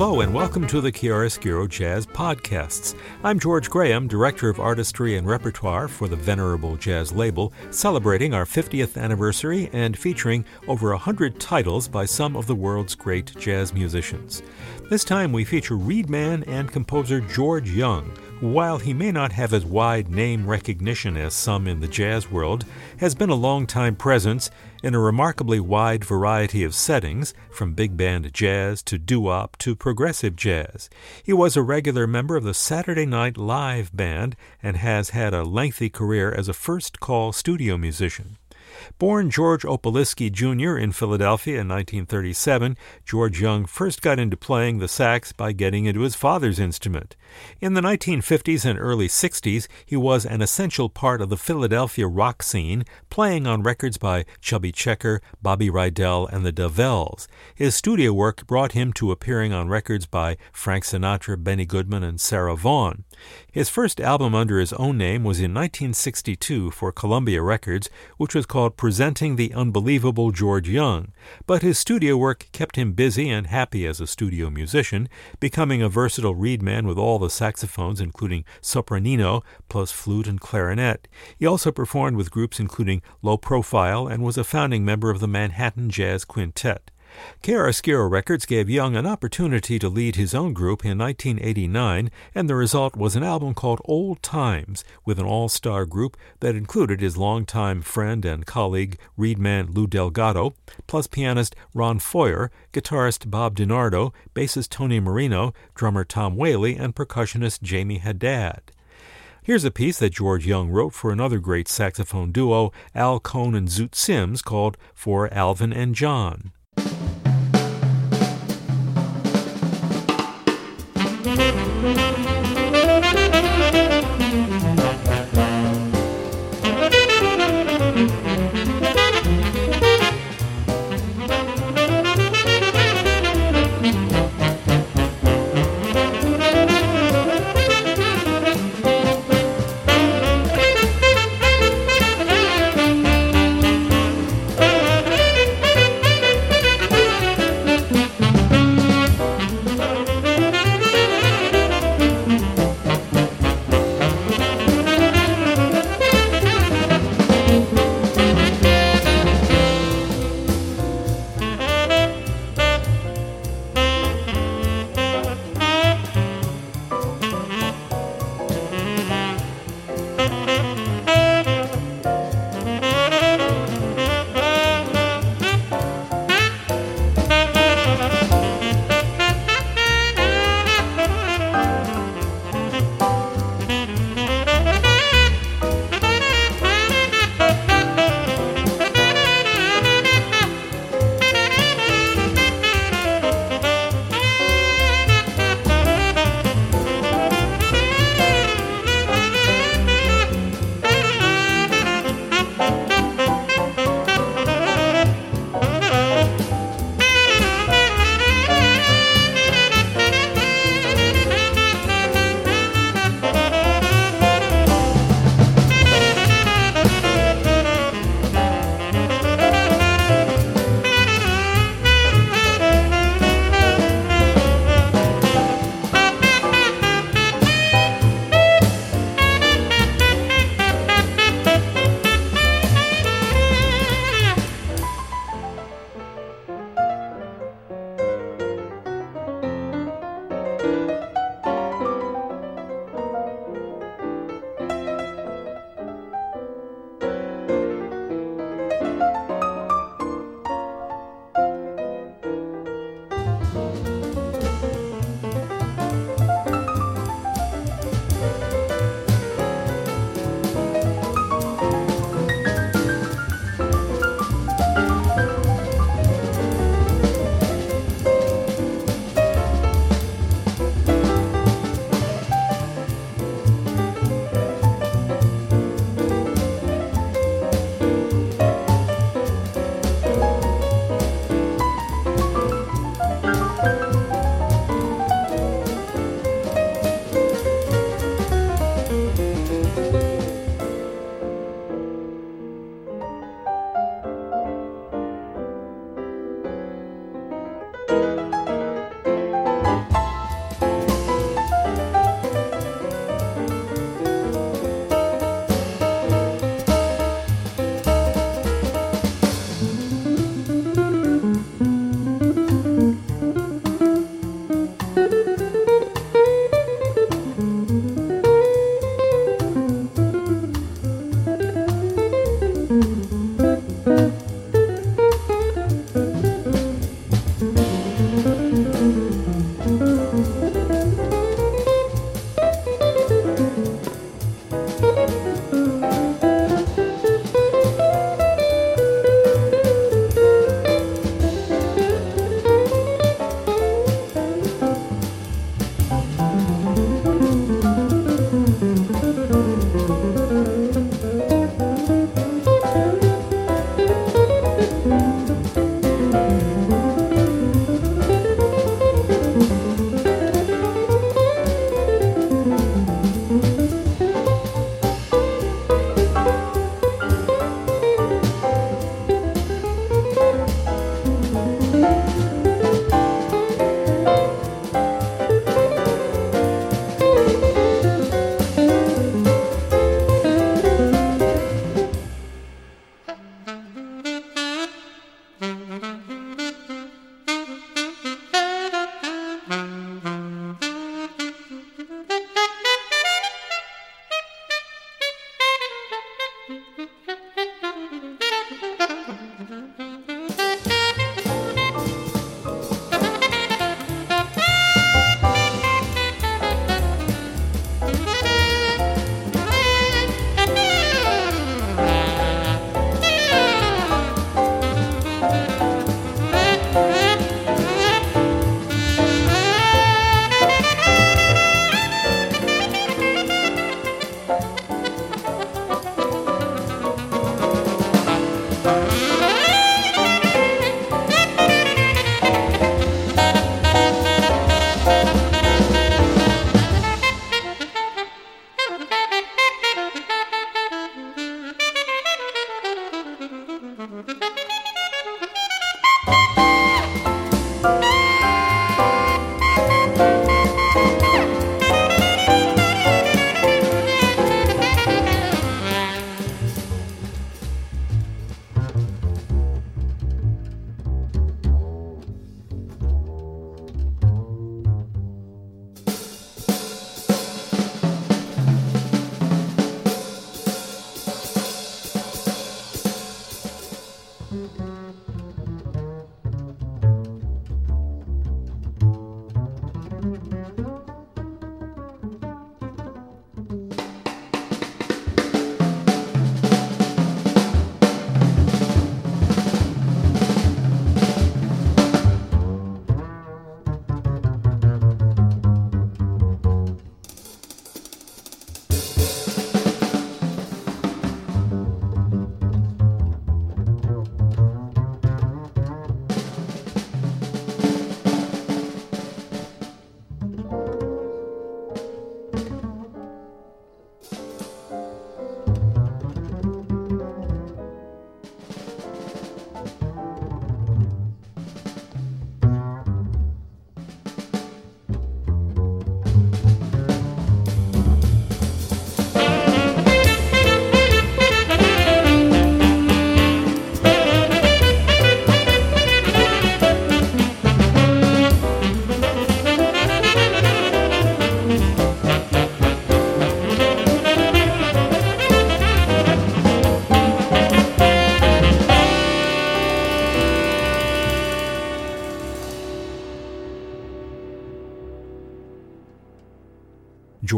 Hello, and welcome to the Chiaroscuro Jazz Podcasts. I'm George Graham, Director of Artistry and Repertoire for the Venerable Jazz label, celebrating our 50th anniversary and featuring over 100 titles by some of the world's great jazz musicians. This time we feature reedman and composer George Young, who while he may not have as wide name recognition as some in the jazz world, has been a long-time presence in a remarkably wide variety of settings, from big band jazz to doo-wop to progressive jazz. He was a regular member of the Saturday Night Live band and has had a lengthy career as a first call studio musician. Born George Opaliski Jr. in Philadelphia in 1937, George Young first got into playing the sax by getting into his father's instrument. In the 1950s and early 60s, he was an essential part of the Philadelphia rock scene, playing on records by Chubby Checker, Bobby Rydell, and the Dovells. His studio work brought him to appearing on records by Frank Sinatra, Benny Goodman, and Sarah Vaughan. His first album under his own name was in 1962 for Columbia Records, which was called Presenting the Unbelievable George Young. But his studio work kept him busy and happy as a studio musician, becoming a versatile reedman with all the saxophones, including sopranino, plus flute and clarinet. He also performed with groups including Low Profile and was a founding member of the Manhattan Jazz Quintet. Chiaroscuro Records gave Young an opportunity to lead his own group in 1989, and the result was an album called Old Times, with an all star group that included his longtime friend and colleague, reedman Lew Del Gatto, plus pianist Ron Foyer, guitarist Bob DiNardo, bassist Tony Marino, drummer Tom Whaley, and percussionist Jamey Haddad. Here's a piece that George Young wrote for another great saxophone duo, Al Cohn and Zoot Sims, called For Alvin and John. Thank you.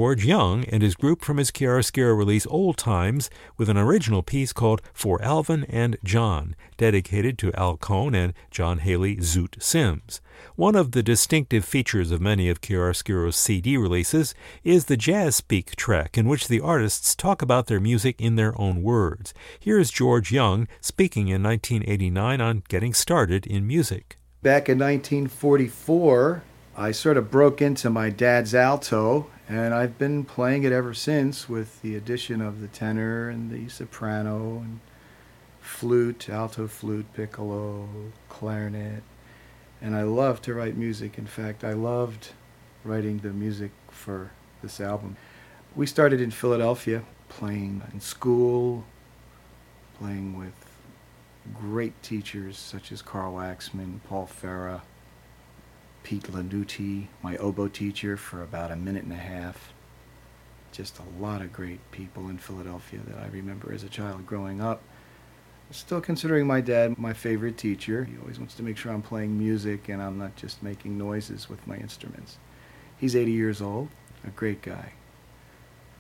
George Young and his group from his chiaroscuro release Old Times with an original piece called For Alvin and John, dedicated to Al Cohn and John Haley Zoot Sims. One of the distinctive features of many of chiaroscuro's CD releases is the Jazz Speak track, in which the artists talk about their music in their own words. Here's George Young speaking in 1989 on getting started in music. Back in 1944, I sort of broke into my dad's alto, and I've been playing it ever since with the addition of the tenor and the soprano and flute, alto flute, piccolo, clarinet, and I love to write music. In fact, I loved writing the music for this album. We started in Philadelphia, playing in school, playing with great teachers such as Carl Waxman, Paul Farah, Pete Lanuti, my oboe teacher, for about a minute and a half. Just a lot of great people in Philadelphia that I remember as a child growing up. Still considering my dad my favorite teacher. He always wants to make sure I'm playing music and I'm not just making noises with my instruments. He's 80 years old, a great guy.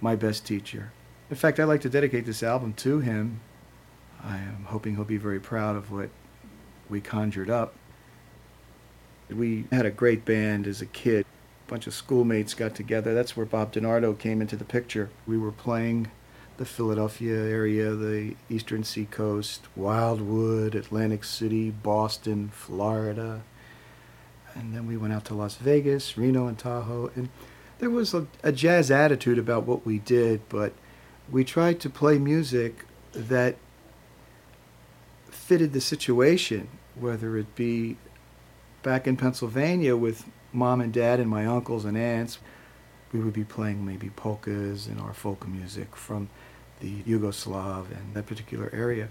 My best teacher. In fact, I'd like to dedicate this album to him. I am hoping he'll be very proud of what we conjured up. We had a great band as a kid. A bunch of schoolmates got together. That's where Bob DiNardo came into the picture. We were playing the Philadelphia area, the eastern seacoast, Wildwood, Atlantic City, Boston, Florida. And then we went out to Las Vegas, Reno, and Tahoe. And there was a, a jazz attitude about what we did, but we tried to play music that fitted the situation, whether it be back in Pennsylvania with mom and dad and my uncles and aunts. We would be playing maybe polkas and our folk music from the Yugoslav and that particular area.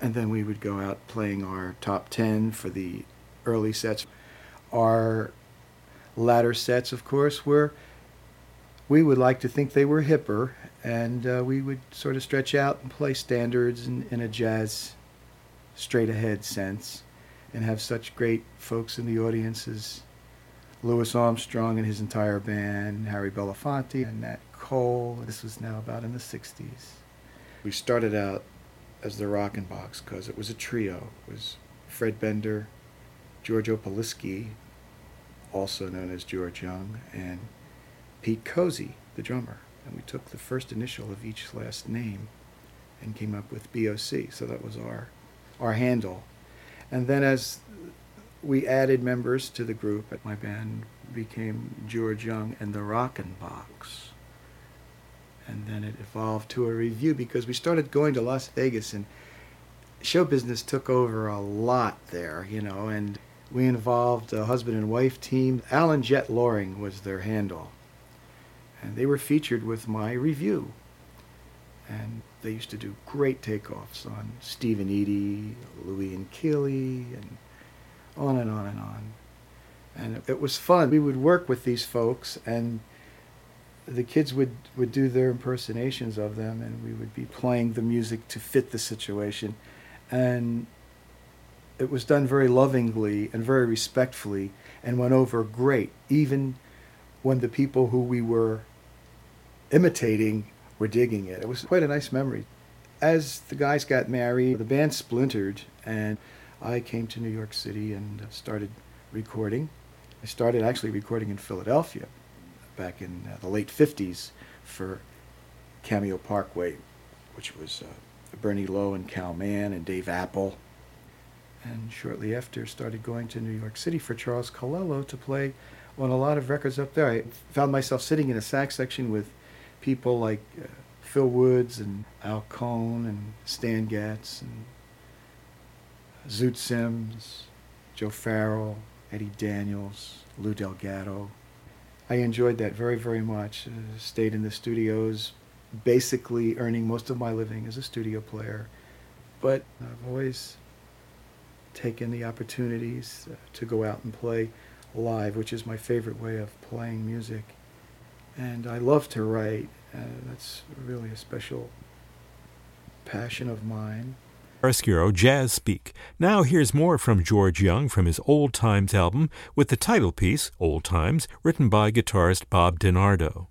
And then we would go out playing our top 10 for the early sets. Our latter sets, of course, were, we would like to think they were hipper, and uh, we would sort of stretch out and play standards in, in a jazz straight ahead sense and have such great folks in the audience as Louis Armstrong and his entire band, Harry Belafonte and Nat Cole. This was now about in the 60s. We started out as the Rockin' Box because it was a trio. It was Fred Bender, George Opaliski, also known as George Young, and Pete Cozy, the drummer. And we took the first initial of each last name and came up with BOC. So that was our our handle. And then as we added members to the group, my band became George Young and the Rockin' Box. And then it evolved to a review because we started going to Las Vegas and show business took over a lot there, you know, and we involved a husband and wife team. Alan Jet Loring was their handle. And they were featured with my review. And they used to do great takeoffs on Stephen Eadie, Louis and Keely, and on and on and on. And it was fun. We would work with these folks, and the kids would, would do their impersonations of them, and we would be playing the music to fit the situation. And it was done very lovingly and very respectfully and went over great, even when the people who we were imitating were digging it. It was quite a nice memory. As the guys got married, the band splintered, and I came to New York City and started recording. I started actually recording in Philadelphia back in uh, the late 50s for Cameo Parkway, which was uh, Bernie Lowe and Kal Mann and Dave Appell. And shortly after, started going to New York City for Charles Calello to play on a lot of records up there. I found myself sitting in a sax section with people like uh, Phil Woods and Al Cohn and Stan Getz and Zoot Sims, Joe Farrell, Eddie Daniels, Lew Del Gatto. I enjoyed that very, very much. Uh, stayed in the studios, basically earning most of my living as a studio player. But I've always taken the opportunities uh, to go out and play live, which is my favorite way of playing music. And I love to write. Uh, that's really a special passion of mine. Chiaroscuro Jazz Speak. Now here's more from George Young from his Old Times album with the title piece, Old Times, written by guitarist Bob DiNardo.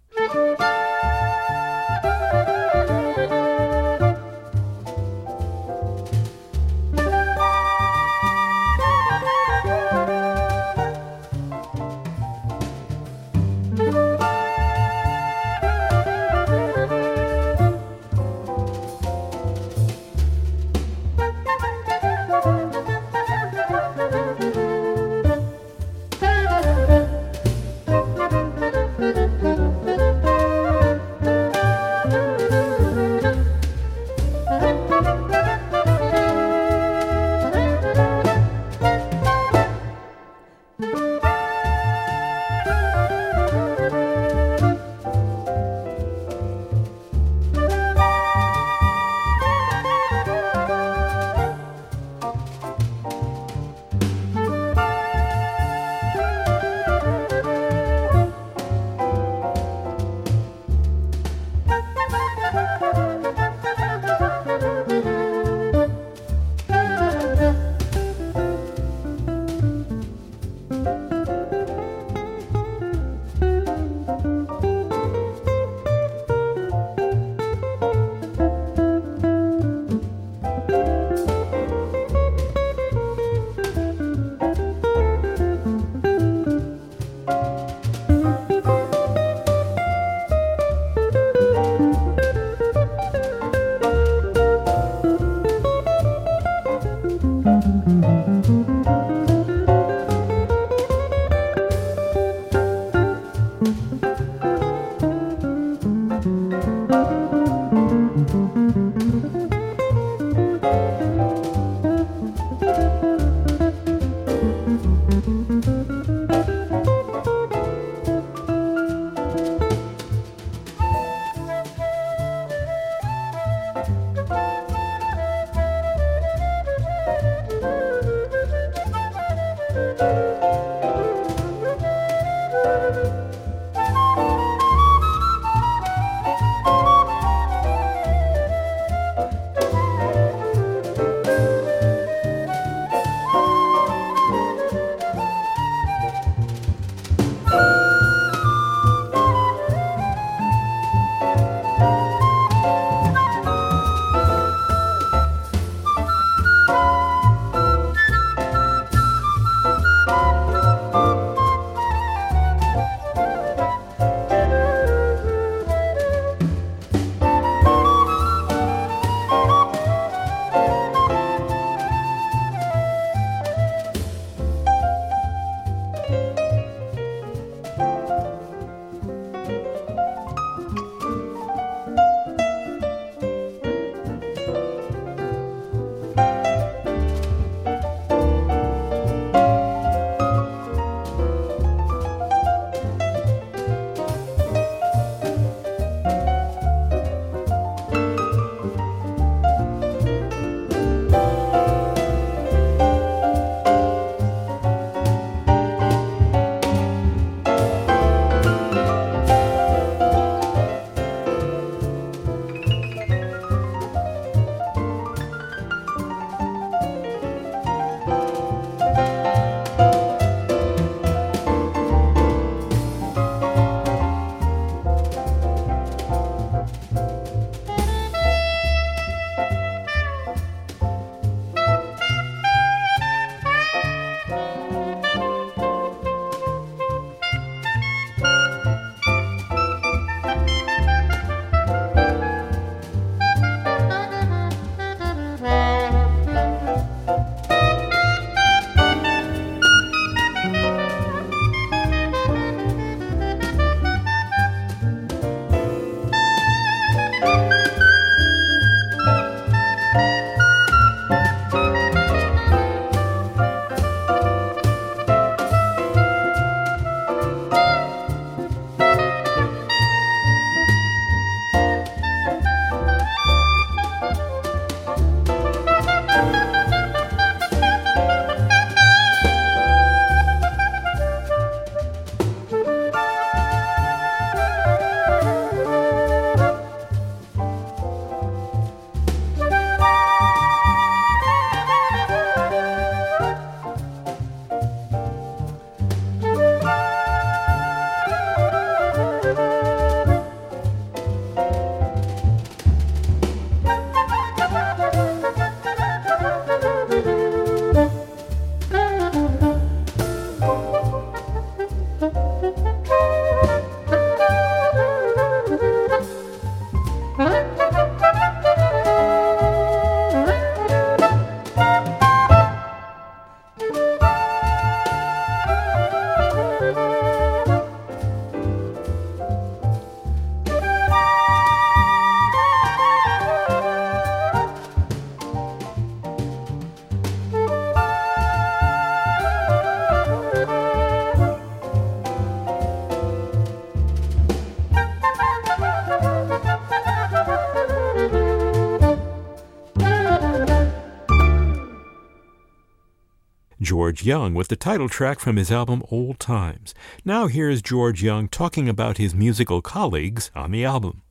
George Young with the title track from his album Old Times. Now here's George Young talking about his musical colleagues on the album.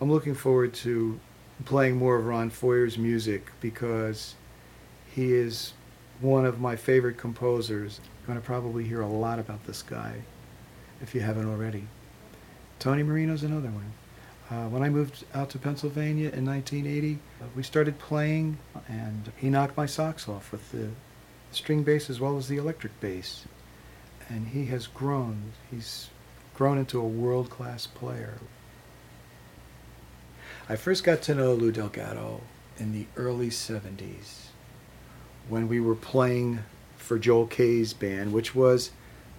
I'm looking forward to playing more of Ron Foyer's music because he is one of my favorite composers. You're going to probably hear a lot about this guy if you haven't already. Tony Marino's another one. Uh, when I moved out to Pennsylvania in 1980, uh, we started playing, and he knocked my socks off with the string bass as well as the electric bass. And he has grown. He's grown into a world class player. I first got to know Lew Del Gatto in the early 70s when we were playing for Joel Kaye's band, which was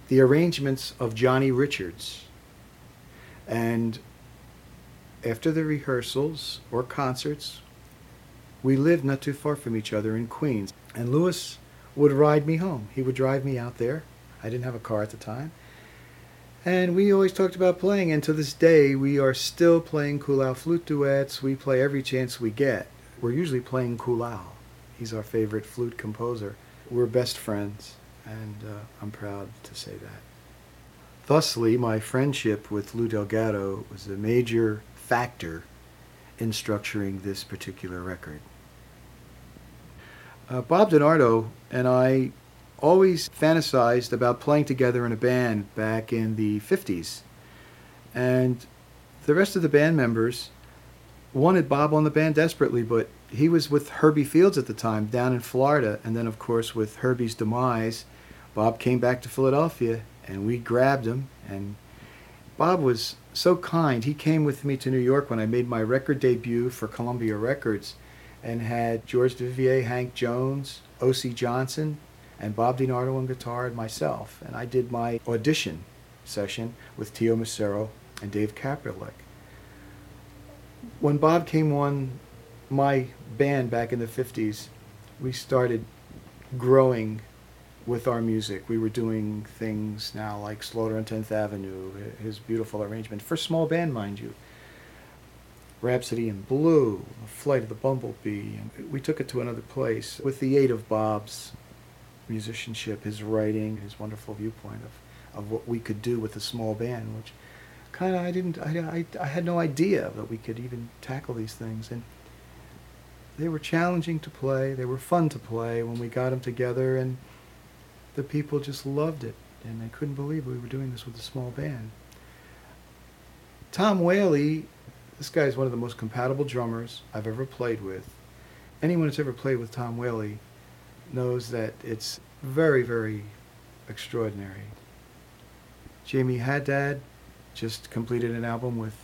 the arrangements of Johnny Richards. And after the rehearsals or concerts, we lived not too far from each other in Queens. And Louis would ride me home. He would drive me out there. I didn't have a car at the time. And we always talked about playing, and to this day, we are still playing Kuhlau flute duets. We play every chance we get. We're usually playing Kuhlau. He's our favorite flute composer. We're best friends, and uh, I'm proud to say that. Thusly, my friendship with Lew Del Gatto was a major factor in structuring this particular record. Uh, Bob DiNardo and I always fantasized about playing together in a band back in the 50s. And the rest of the band members wanted Bob on the band desperately, but he was with Herbie Fields at the time down in Florida. And then, of course, with Herbie's demise, Bob came back to Philadelphia and we grabbed him. And Bob was so kind. He came with me to New York when I made my record debut for Columbia Records and had George Duvivier, Hank Jones, Osie Johnson, and Bob DiNardo on guitar and myself. And I did my audition session with Teo Macero and Dave Kapralik. When Bob came on my band back in the 50s, we started growing with our music. We were doing things now like Slaughter on 10th Avenue, his beautiful arrangement, for small band, mind you. Rhapsody in Blue, Flight of the Bumblebee. And we took it to another place with the aid of Bob's musicianship, his writing, his wonderful viewpoint of, of what we could do with a small band, which kind of I didn't, I, I, I had no idea that we could even tackle these things. And they were challenging to play, they were fun to play when we got them together, and the people just loved it. And they couldn't believe we were doing this with a small band. Tom Whaley this guy is one of the most compatible drummers I've ever played with. Anyone that's ever played with Tom Whaley knows that it's very, very extraordinary. Jamey Haddad just completed an album with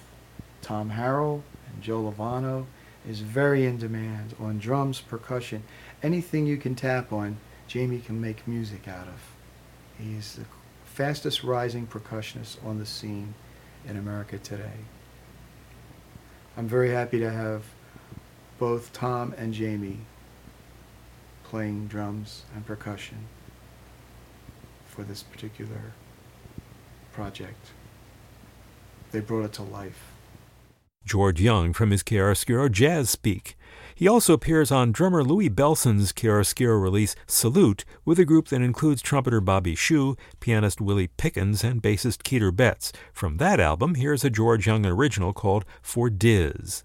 Tom Harrell and Joe Lovano is very in demand on drums, percussion, anything you can tap on, Jamey can make music out of. He's the fastest rising percussionist on the scene in America today. I'm very happy to have both Tom and Jamey playing drums and percussion for this particular project. They brought it to life. George Young from his Chiaroscuro Jazz Speak. He also appears on drummer Louie Bellson's Chiaroscuro release Salute with a group that includes trumpeter Bobby Shew, pianist Willie Pickens, and bassist Keter Betts. From that album, here's a George Young original called For Diz.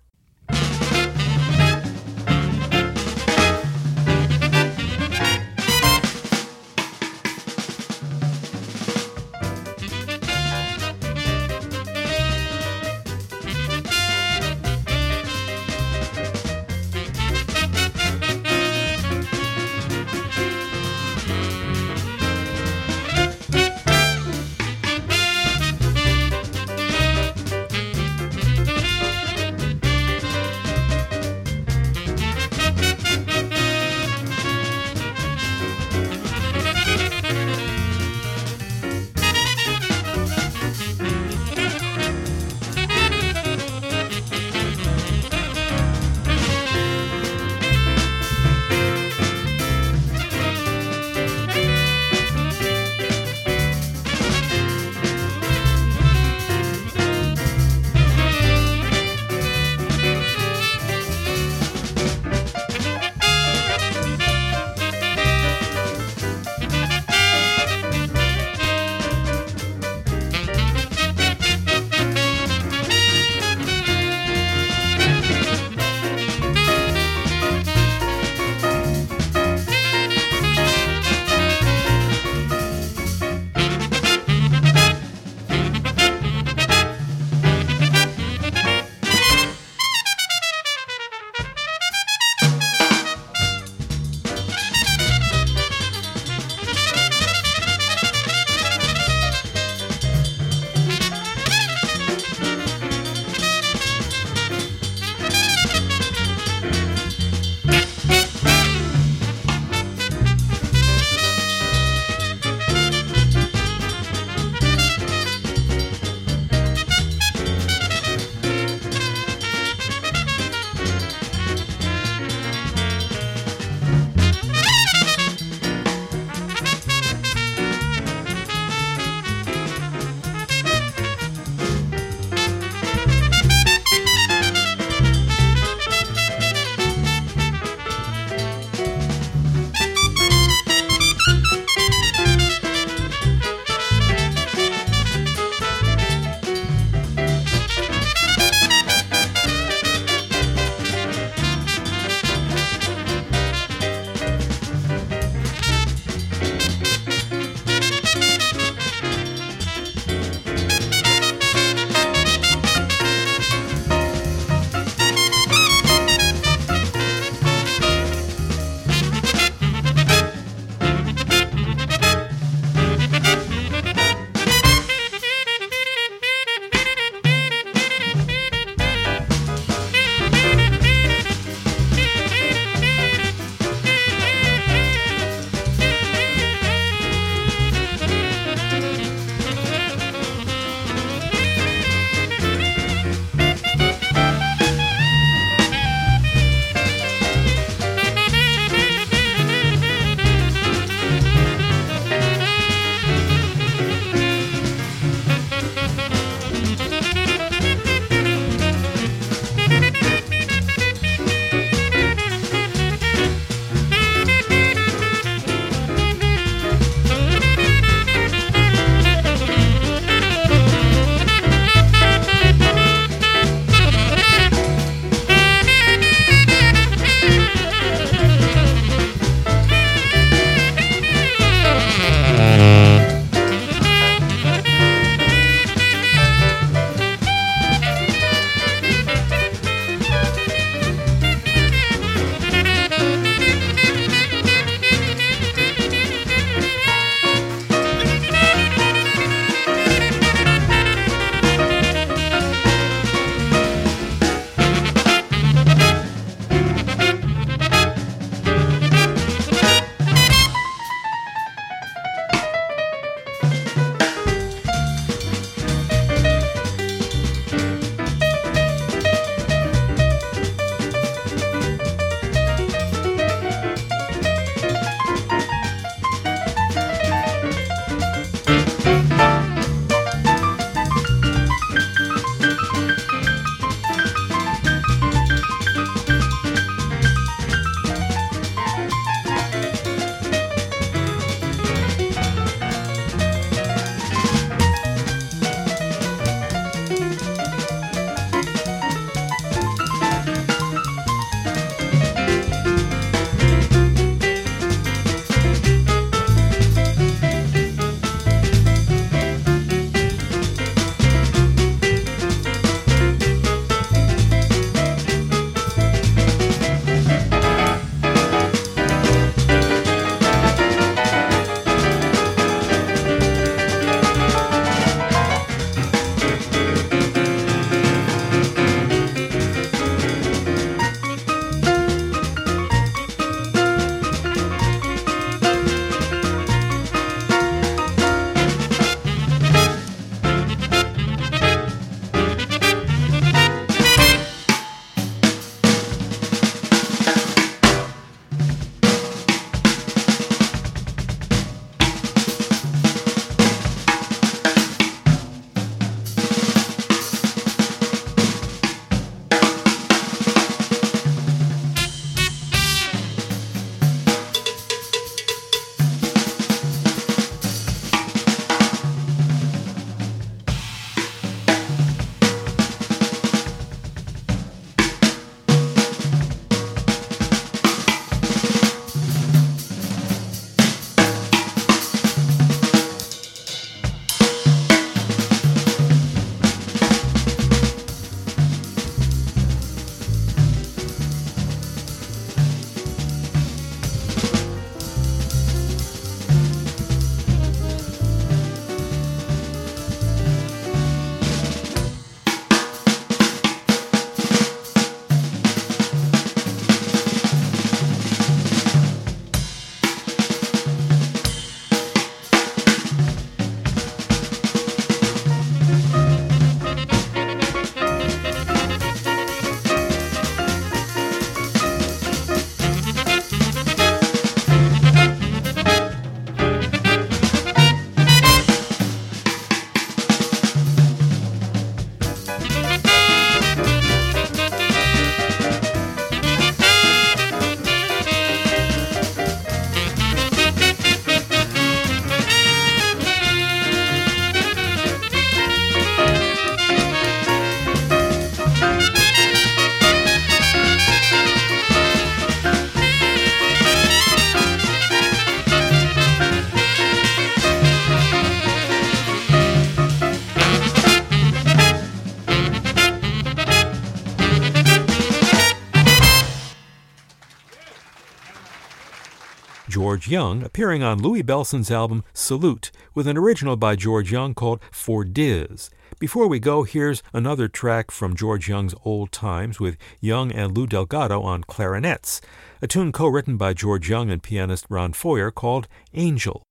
George Young, appearing on Louie Bellson's album Salute, with an original by George Young called For Diz. Before we go, here's another track from George Young's Old Times with Young and Lew Del Gatto on clarinets, a tune co written by George Young and pianist Ron Feuer called Angel.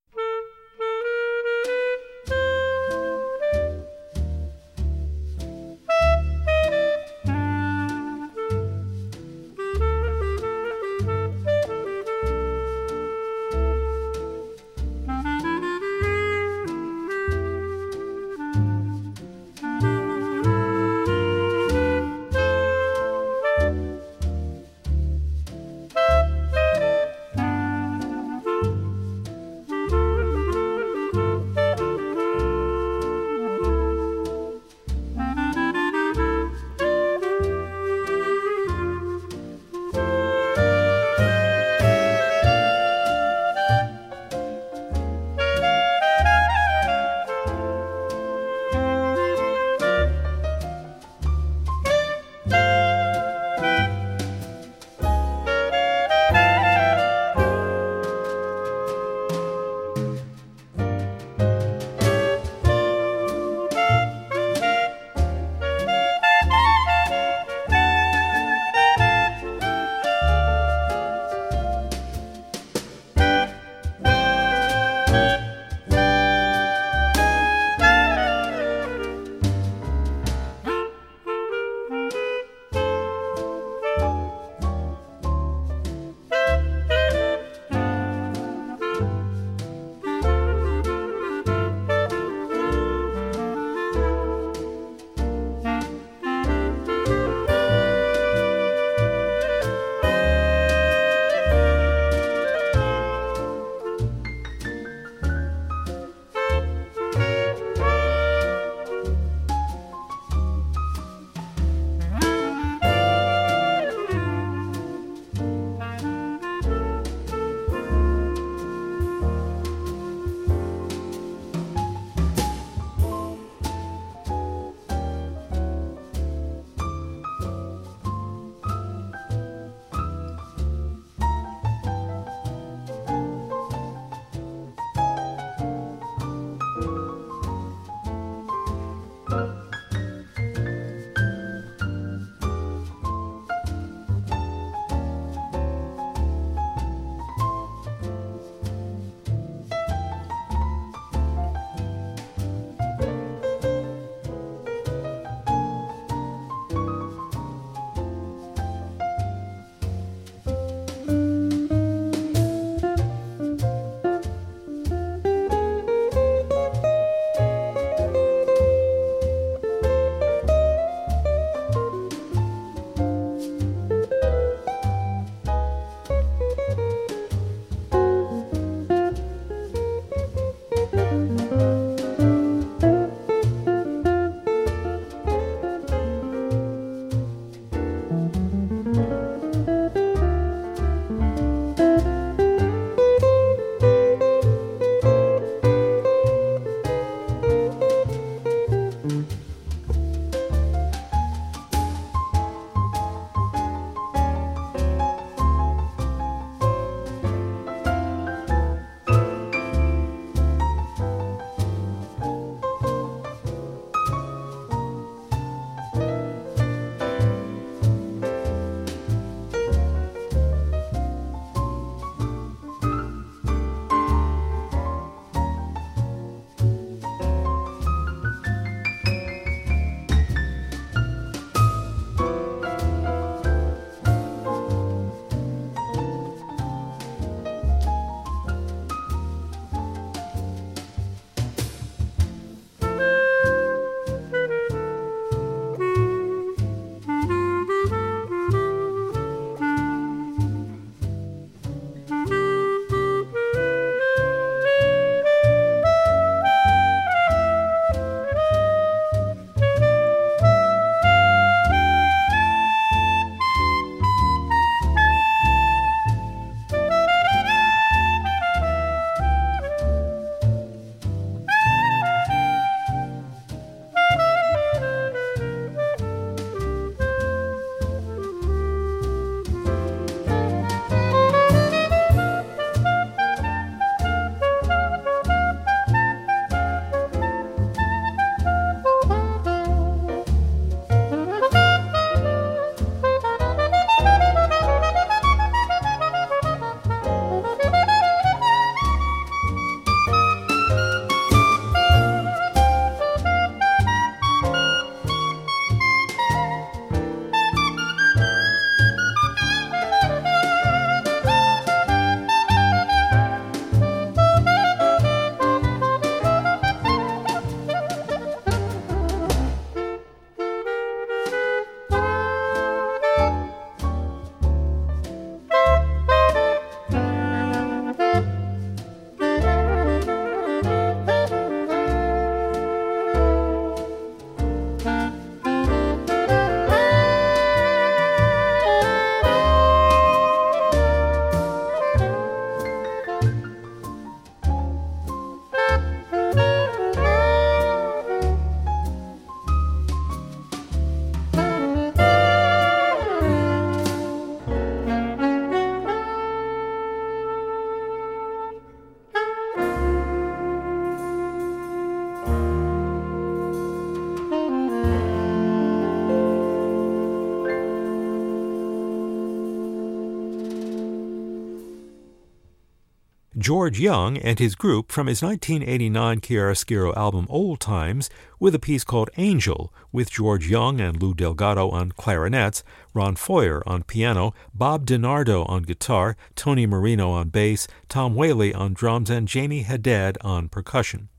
George Young and his group from his 1989 Chiaroscuro album Old Times with a piece called Angel, with George Young and Lew Del Gatto on clarinets, Ron Feuer on piano, Bob DiNardo on guitar, Tony Marino on bass, Tom Whaley on drums, and Jamey Haddad on percussion.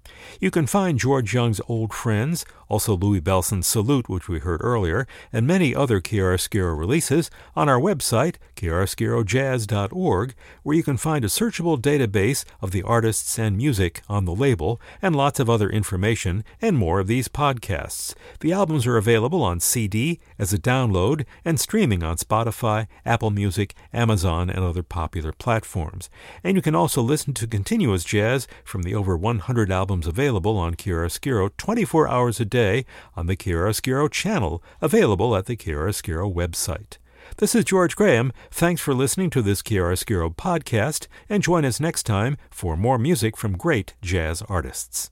You can find George Young's old friends, also Louie Bellson's Salute, which we heard earlier, and many other Chiaroscuro releases on our website, chiaroscurojazz.org, where you can find a searchable database of the artists and music on the label, and lots of other information and more of these podcasts. The albums are available on CD, as a download, and streaming on Spotify, Apple Music, Amazon, and other popular platforms. And you can also listen to continuous jazz from the over 100 albums available on Chiaroscuro 24 hours a day on the Chiaroscuro channel, available at the Chiaroscuro website. This is George Graham. Thanks for listening to this Chiaroscuro podcast, and join us next time for more music from great jazz artists.